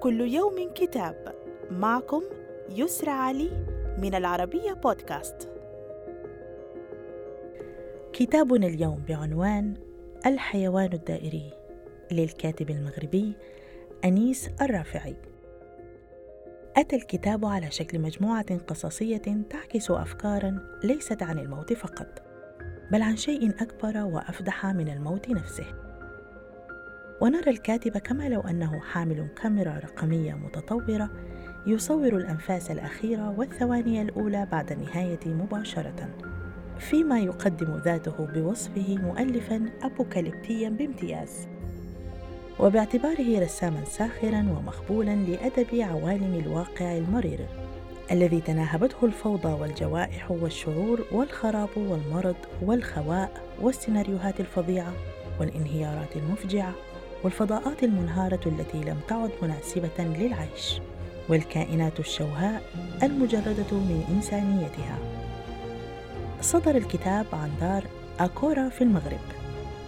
كل يوم كتاب. معكم يسرى علي من العربية بودكاست. كتابنا اليوم بعنوان الحيوان الدائري للكاتب المغربي أنيس الرافعي. أتى الكتاب على شكل مجموعة قصصية تعكس أفكارا ليست عن الموت فقط بل عن شيء أكبر وأفدح من الموت نفسه. ونرى الكاتب كما لو أنه حامل كاميرا رقمية متطورة يصور الأنفاس الأخيرة والثواني الأولى بعد النهاية مباشرة. فيما يقدم ذاته بوصفه مؤلفا أبوكاليبتيا بامتياز. وباعتباره رساما ساخرا ومخبولا لأدب عوالم الواقع المرير الذي تناهبته الفوضى والجوائح والشرور والخراب والمرض والخواء والسيناريوهات الفظيعة والانهيارات المفجعة. والفضاءات المنهارة التي لم تعد مناسبة للعيش والكائنات الشوهاء المجردة من إنسانيتها. صدر الكتاب عن دار أكورا في المغرب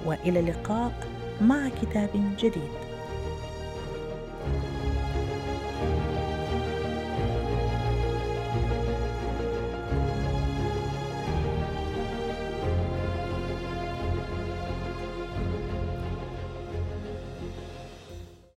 وإلى اللقاء مع كتاب جديد.